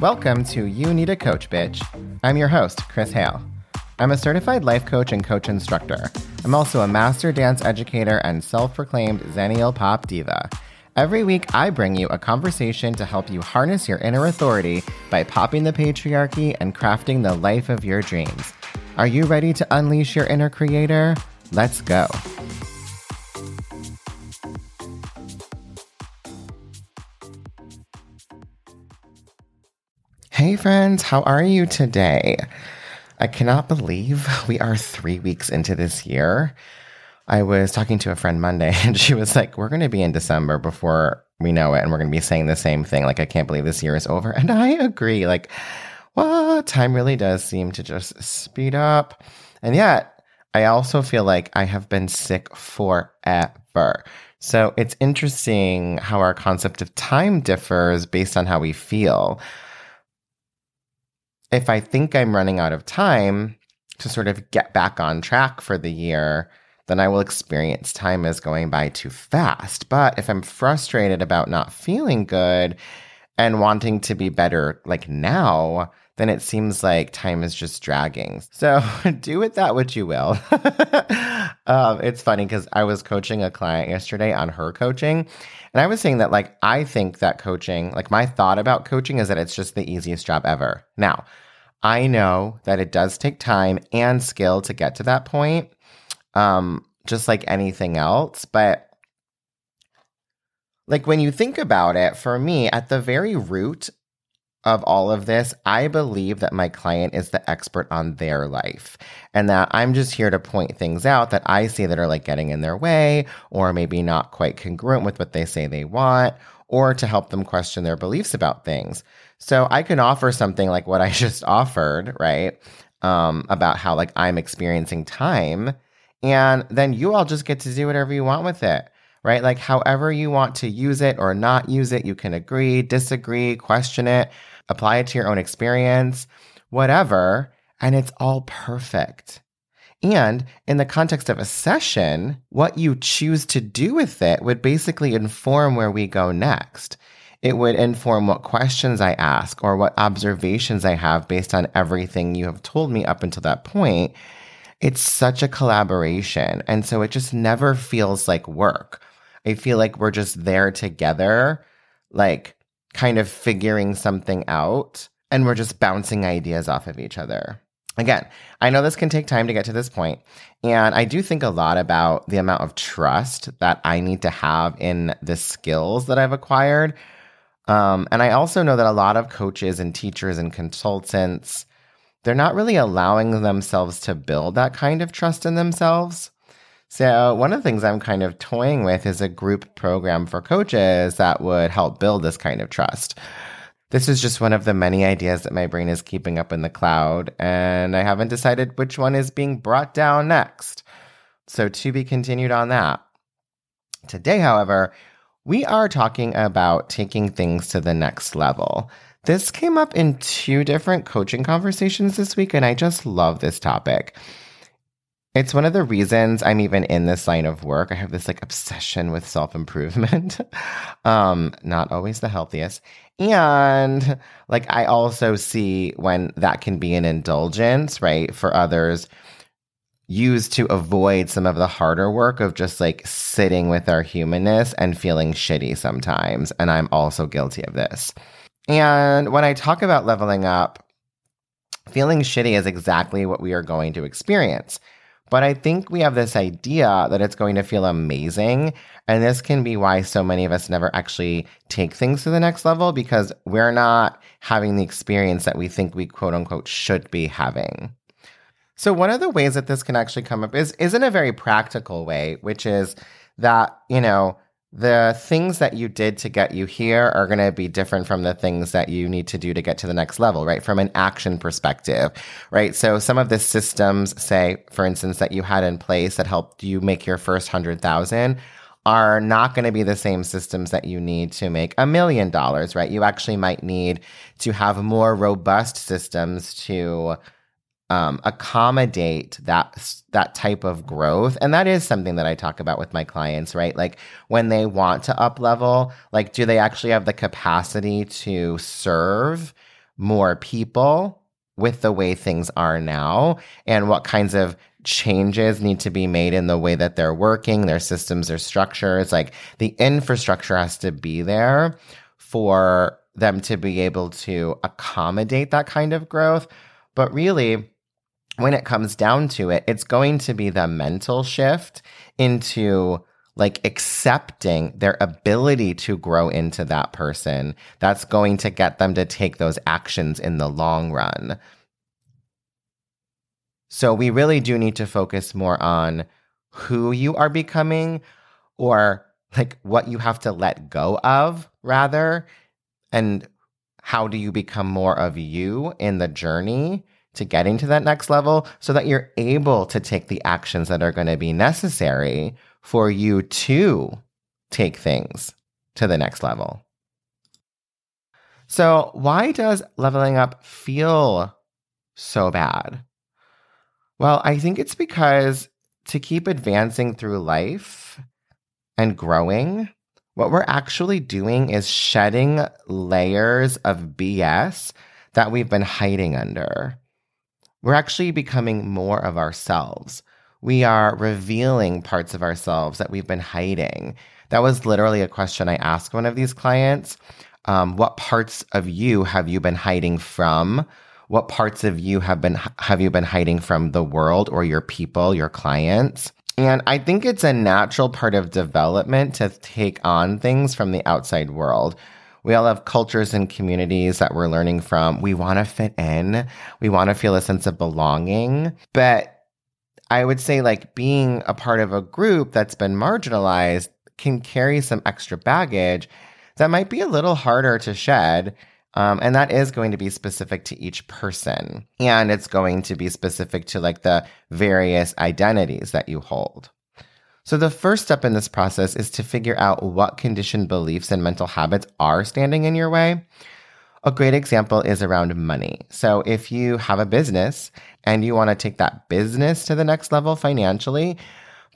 Welcome to You Need a Coach, Bitch. I'm your host, Chris Hale. I'm a certified life coach and coach instructor. I'm also a master dance educator and self proclaimed Xennial Pop Diva. Every week, I bring you a conversation to help you harness your inner authority by popping the patriarchy and crafting the life of your dreams. Are you ready to unleash your inner creator? Let's go. Hey, friends, how are you today? I cannot believe we are three weeks into this year. I was talking to a friend Monday and she was like, We're going to be in December before we know it. And we're going to be saying the same thing. Like, I can't believe this year is over. And I agree. Like, well, time really does seem to just speed up. And yet, I also feel like I have been sick forever. So it's interesting how our concept of time differs based on how we feel. If I think I'm running out of time to sort of get back on track for the year, then I will experience time as going by too fast. But if I'm frustrated about not feeling good and wanting to be better like now, then it seems like time is just dragging. So do with that what you will. um, it's funny because I was coaching a client yesterday on her coaching. And I was saying that, like, I think that coaching, like, my thought about coaching is that it's just the easiest job ever. Now, I know that it does take time and skill to get to that point um, just like anything else. But like when you think about it, for me, at the very root of all of this, I believe that my client is the expert on their life and that I'm just here to point things out that I see that are like getting in their way or maybe not quite congruent with what they say they want or to help them question their beliefs about things. So I can offer something like what I just offered, right? Um, about how like I'm experiencing time and then you all just get to do whatever you want with it, right? Like, however you want to use it or not use it, you can agree, disagree, question it, apply it to your own experience, whatever. And it's all perfect. And in the context of a session, what you choose to do with it would basically inform where we go next. It would inform what questions I ask or what observations I have based on everything you have told me up until that point it's such a collaboration. And so it just never feels like work. I feel like we're just there together, like kind of figuring something out, and we're just bouncing ideas off of each other. Again, I know this can take time to get to this point, and I do think a lot about the amount of trust that I need to have in the skills that I've acquired. Um, and I also know that a lot of coaches and teachers and consultants they're not really allowing themselves to build that kind of trust in themselves. So, one of the things I'm kind of toying with is a group program for coaches that would help build this kind of trust. This is just one of the many ideas that my brain is keeping up in the cloud, and I haven't decided which one is being brought down next. So, to be continued on that. Today, however, we are talking about taking things to the next level. This came up in two different coaching conversations this week, and I just love this topic. It's one of the reasons I'm even in this line of work. I have this like obsession with self improvement. um, not always the healthiest. And like I also see when that can be an indulgence, right, for others used to avoid some of the harder work of just like sitting with our humanness and feeling shitty sometimes. And I'm also guilty of this. And when I talk about leveling up, feeling shitty is exactly what we are going to experience. But I think we have this idea that it's going to feel amazing. And this can be why so many of us never actually take things to the next level because we're not having the experience that we think we quote unquote should be having. So one of the ways that this can actually come up is is in a very practical way, which is that, you know, the things that you did to get you here are going to be different from the things that you need to do to get to the next level, right? From an action perspective, right? So some of the systems, say, for instance, that you had in place that helped you make your first hundred thousand are not going to be the same systems that you need to make a million dollars, right? You actually might need to have more robust systems to um, accommodate that that type of growth and that is something that i talk about with my clients right like when they want to up level like do they actually have the capacity to serve more people with the way things are now and what kinds of changes need to be made in the way that they're working, their systems, their structures. Like the infrastructure has to be there for them to be able to accommodate that kind of growth. But really, when it comes down to it, it's going to be the mental shift into like accepting their ability to grow into that person that's going to get them to take those actions in the long run. So we really do need to focus more on who you are becoming or like what you have to let go of rather and how do you become more of you in the journey to getting to that next level so that you're able to take the actions that are going to be necessary for you to take things to the next level. So, why does leveling up feel so bad? Well, I think it's because to keep advancing through life and growing, what we're actually doing is shedding layers of BS that we've been hiding under. We're actually becoming more of ourselves we are revealing parts of ourselves that we've been hiding. That was literally a question I asked one of these clients. Um, what parts of you have you been hiding from? What parts of you have been have you been hiding from the world or your people, your clients? And I think it's a natural part of development to take on things from the outside world. We all have cultures and communities that we're learning from. We want to fit in. We want to feel a sense of belonging. But I would say like being a part of a group that's been marginalized can carry some extra baggage that might be a little harder to shed. Um, and that is going to be specific to each person. And it's going to be specific to like the various identities that you hold. So the first step in this process is to figure out what conditioned beliefs and mental habits are standing in your way. A great example is around money. So if you have a business and you want to take that business to the next level financially,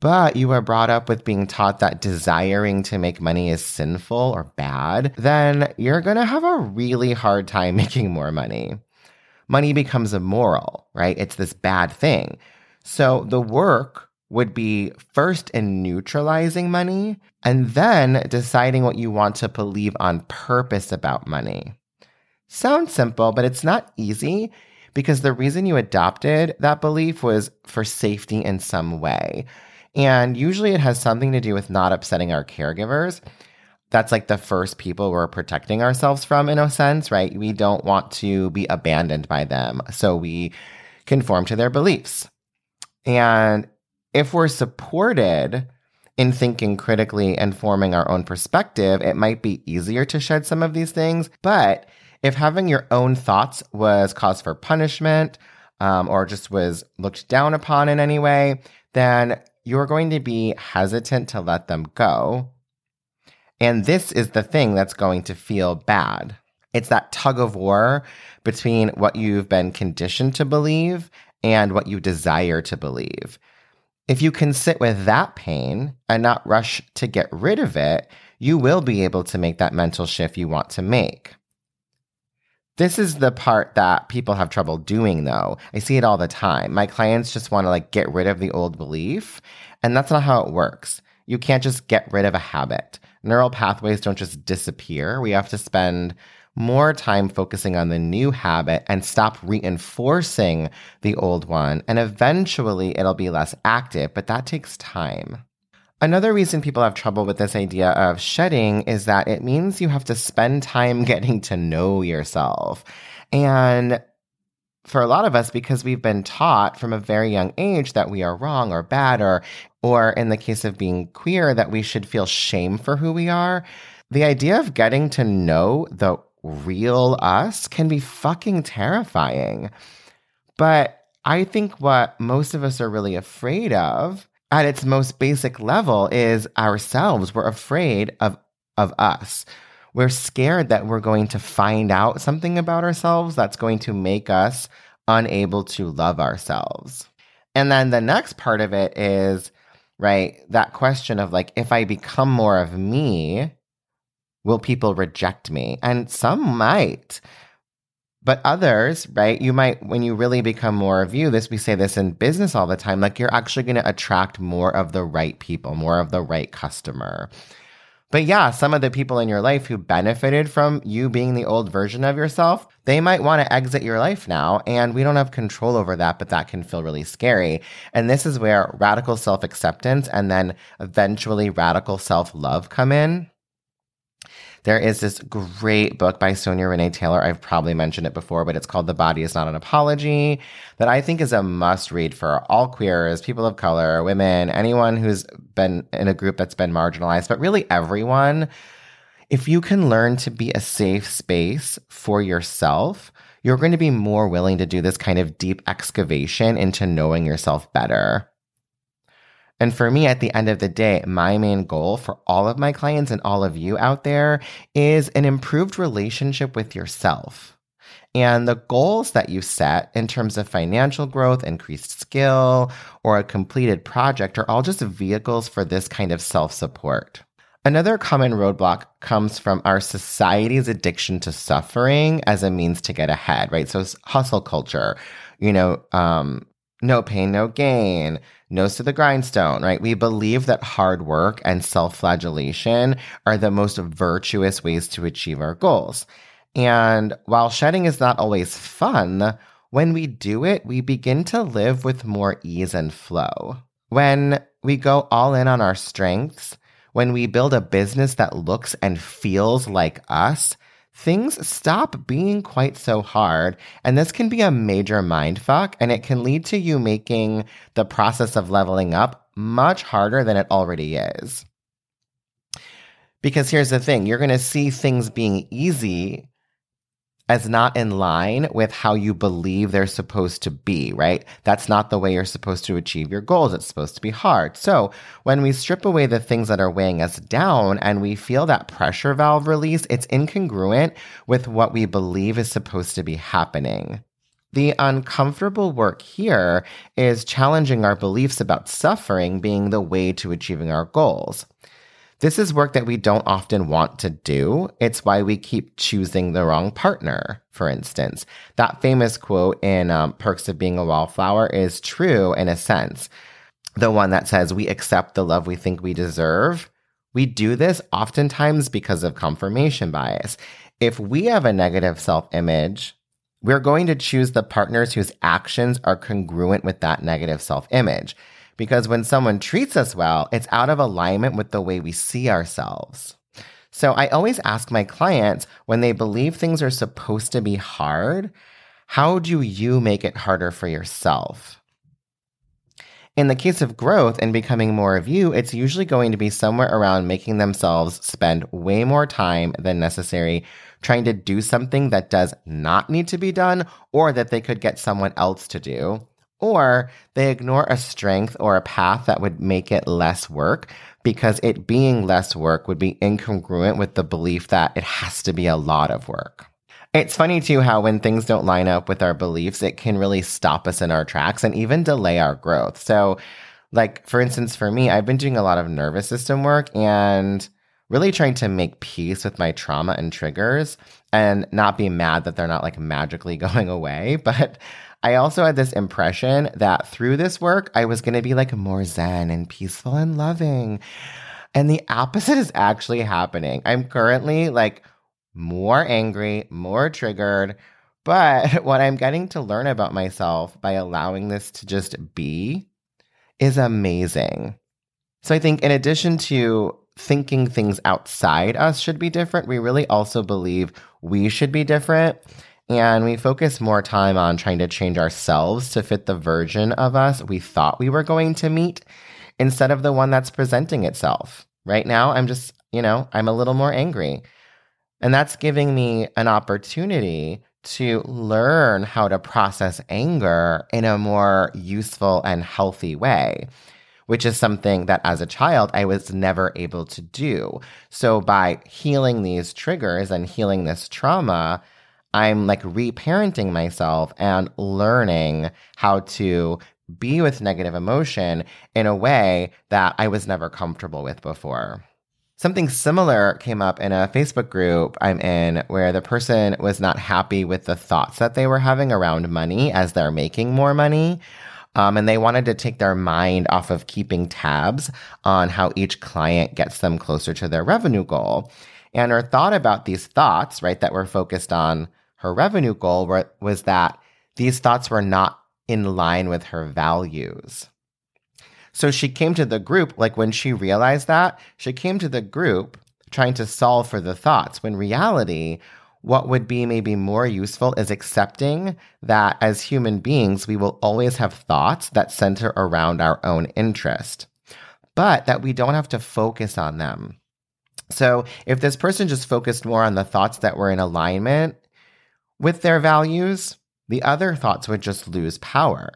but you are brought up with being taught that desiring to make money is sinful or bad, then you're going to have a really hard time making more money. Money becomes immoral, right? It's this bad thing. So the work would be first in neutralizing money and then deciding what you want to believe on purpose about money. Sounds simple, but it's not easy because the reason you adopted that belief was for safety in some way. And usually it has something to do with not upsetting our caregivers. That's like the first people we're protecting ourselves from, in a sense, right? We don't want to be abandoned by them. So we conform to their beliefs. And if we're supported in thinking critically and forming our own perspective, it might be easier to shed some of these things. But if having your own thoughts was cause for punishment um, or just was looked down upon in any way, then you're going to be hesitant to let them go. And this is the thing that's going to feel bad. It's that tug of war between what you've been conditioned to believe and what you desire to believe. If you can sit with that pain and not rush to get rid of it, you will be able to make that mental shift you want to make. This is the part that people have trouble doing though. I see it all the time. My clients just want to like get rid of the old belief, and that's not how it works. You can't just get rid of a habit. Neural pathways don't just disappear. We have to spend more time focusing on the new habit and stop reinforcing the old one. And eventually it'll be less active, but that takes time. Another reason people have trouble with this idea of shedding is that it means you have to spend time getting to know yourself. And for a lot of us, because we've been taught from a very young age that we are wrong or bad, or, or in the case of being queer, that we should feel shame for who we are, the idea of getting to know the real us can be fucking terrifying. But I think what most of us are really afraid of at its most basic level is ourselves. We're afraid of of us. We're scared that we're going to find out something about ourselves that's going to make us unable to love ourselves. And then the next part of it is, right, that question of like, if I become more of me, will people reject me? And some might. But others, right? You might, when you really become more of you, this, we say this in business all the time, like you're actually going to attract more of the right people, more of the right customer. But yeah, some of the people in your life who benefited from you being the old version of yourself, they might want to exit your life now. And we don't have control over that, but that can feel really scary. And this is where radical self acceptance and then eventually radical self love come in. There is this great book by Sonya Renee Taylor. I've probably mentioned it before, but it's called The Body is Not an Apology that I think is a must read for all queers, people of color, women, anyone who's been in a group that's been marginalized, but really everyone. If you can learn to be a safe space for yourself, you're going to be more willing to do this kind of deep excavation into knowing yourself better. And for me, at the end of the day, my main goal for all of my clients and all of you out there is an improved relationship with yourself. And the goals that you set in terms of financial growth, increased skill, or a completed project are all just vehicles for this kind of self support. Another common roadblock comes from our society's addiction to suffering as a means to get ahead, right? So hustle culture, you know, um, no pain, no gain, nose to the grindstone, right? We believe that hard work and self flagellation are the most virtuous ways to achieve our goals. And while shedding is not always fun, when we do it, we begin to live with more ease and flow. When we go all in on our strengths, when we build a business that looks and feels like us, things stop being quite so hard. And this can be a major mind fuck, and it can lead to you making the process of leveling up much harder than it already is. Because here's the thing you're going to see things being easy as not in line with how you believe they're supposed to be, right? That's not the way you're supposed to achieve your goals. It's supposed to be hard. So when we strip away the things that are weighing us down and we feel that pressure valve release, it's incongruent with what we believe is supposed to be happening. The uncomfortable work here is challenging our beliefs about suffering being the way to achieving our goals. This is work that we don't often want to do. It's why we keep choosing the wrong partner, for instance. That famous quote in um, Perks of Being a Wallflower is true in a sense. The one that says, We accept the love we think we deserve. We do this oftentimes because of confirmation bias. If we have a negative self image, we're going to choose the partners whose actions are congruent with that negative self image because when someone treats us well, it's out of alignment with the way we see ourselves. So I always ask my clients when they believe things are supposed to be hard, how do you make it harder for yourself? In the case of growth and becoming more of you, it's usually going to be somewhere around making themselves spend way more time than necessary trying to do something that does not need to be done or that they could get someone else to do or they ignore a strength or a path that would make it less work because it being less work would be incongruent with the belief that it has to be a lot of work. It's funny too how when things don't line up with our beliefs, it can really stop us in our tracks and even delay our growth. So, like, for instance, for me, I've been doing a lot of nervous system work and really trying to make peace with my trauma and triggers and not be mad that they're not like magically going away. But I also had this impression that through this work, I was going to be like more zen and peaceful and loving. And the opposite is actually happening. I'm currently like more angry, more triggered. But what I'm getting to learn about myself by allowing this to just be is amazing. So I think in addition to thinking things outside us should be different, we really also believe we should be different. And we focus more time on trying to change ourselves to fit the version of us we thought we were going to meet instead of the one that's presenting itself. Right now, I'm just, you know, I'm a little more angry. And that's giving me an opportunity to learn how to process anger in a more useful and healthy way, which is something that as a child I was never able to do. So by healing these triggers and healing this trauma, I'm like reparenting myself and learning how to be with negative emotion in a way that I was never comfortable with before. Something similar came up in a Facebook group I'm in where the person was not happy with the thoughts that they were having around money as they're making more money. Um, and they wanted to take their mind off of keeping tabs on how each client gets them closer to their revenue goal. And her thought about these thoughts, right, that were focused on her revenue goal were, was that these thoughts were not in line with her values. So she came to the group, like when she realized that, she came to the group trying to solve for the thoughts, when reality, what would be maybe more useful is accepting that as human beings, we will always have thoughts that center around our own interest, but that we don't have to focus on them. So if this person just focused more on the thoughts that were in alignment with their values, the other thoughts would just lose power.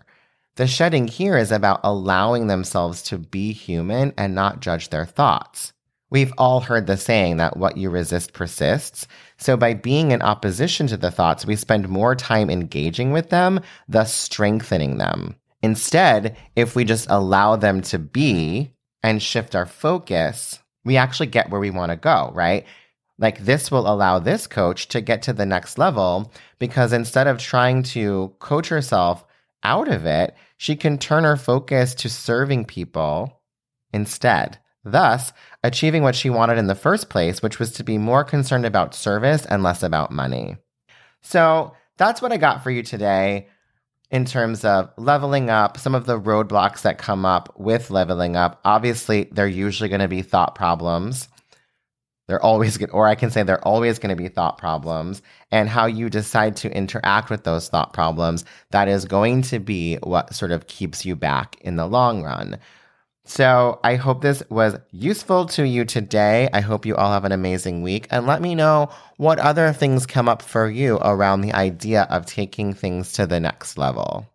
The shedding here is about allowing themselves to be human and not judge their thoughts. We've all heard the saying that what you resist persists. So by being in opposition to the thoughts, we spend more time engaging with them, thus strengthening them. Instead, if we just allow them to be and shift our focus, we actually get where we want to go, right? Like this will allow this coach to get to the next level because instead of trying to coach herself out of it, she can turn her focus to serving people instead, thus achieving what she wanted in the first place, which was to be more concerned about service and less about money. So that's what I got for you today in terms of leveling up, some of the roadblocks that come up with leveling up. Obviously, they're usually going to be thought problems. They're always good, or I can say they're always going to be thought problems. And how you decide to interact with those thought problems, that is going to be what sort of keeps you back in the long run. So I hope this was useful to you today. I hope you all have an amazing week and let me know what other things come up for you around the idea of taking things to the next level.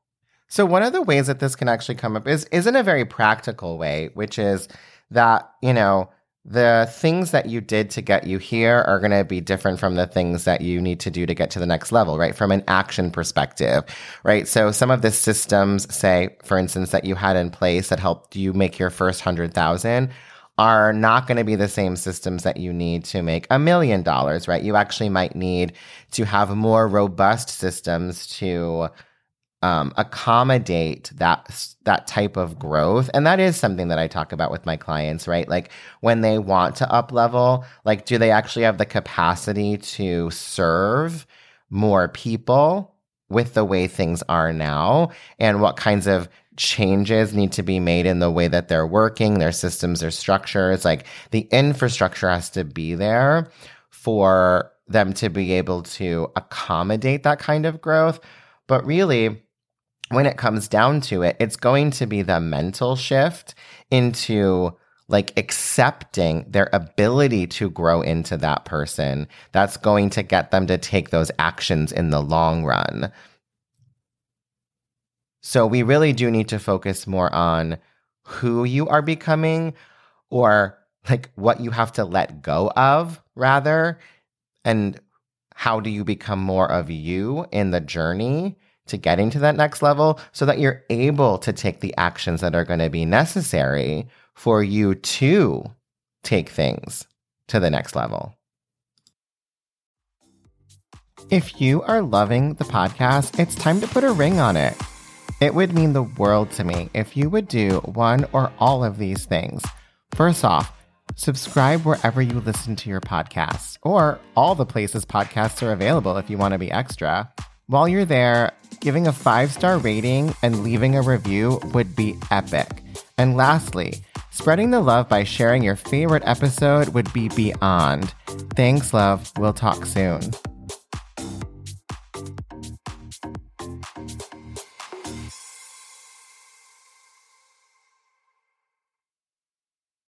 So one of the ways that this can actually come up is, is in a very practical way, which is that, you know, the things that you did to get you here are going to be different from the things that you need to do to get to the next level, right? From an action perspective, right? So some of the systems, say, for instance, that you had in place that helped you make your first hundred thousand are not going to be the same systems that you need to make a million dollars, right? You actually might need to have more robust systems to um, accommodate that that type of growth. And that is something that i talk about with my clients right? Like when they want to up level like do they actually have the capacity to serve more people with the way things are now? And what kinds of changes need to be made in the way that they're working their systems their structures? Like the infrastructure has to be there for them to be able to accommodate that kind of growth. But really when it comes down to it, it's going to be the mental shift into like accepting their ability to grow into that person that's going to get them to take those actions in the long run. So we really do need to focus more on who you are becoming or like what you have to let go of rather and how do you become more of you in the journey to getting to that next level so that you're able to take the actions that are going to be necessary for you to take things to the next level. If you are loving the podcast, it's time to put a ring on it. It would mean the world to me if you would do one or all of these things. First off, subscribe wherever you listen to your podcasts, or all the places podcasts are available if you want to be extra. While you're there, giving a five star rating and leaving a review would be epic. And lastly, spreading the love by sharing your favorite episode would be beyond. Thanks, love. We'll talk soon.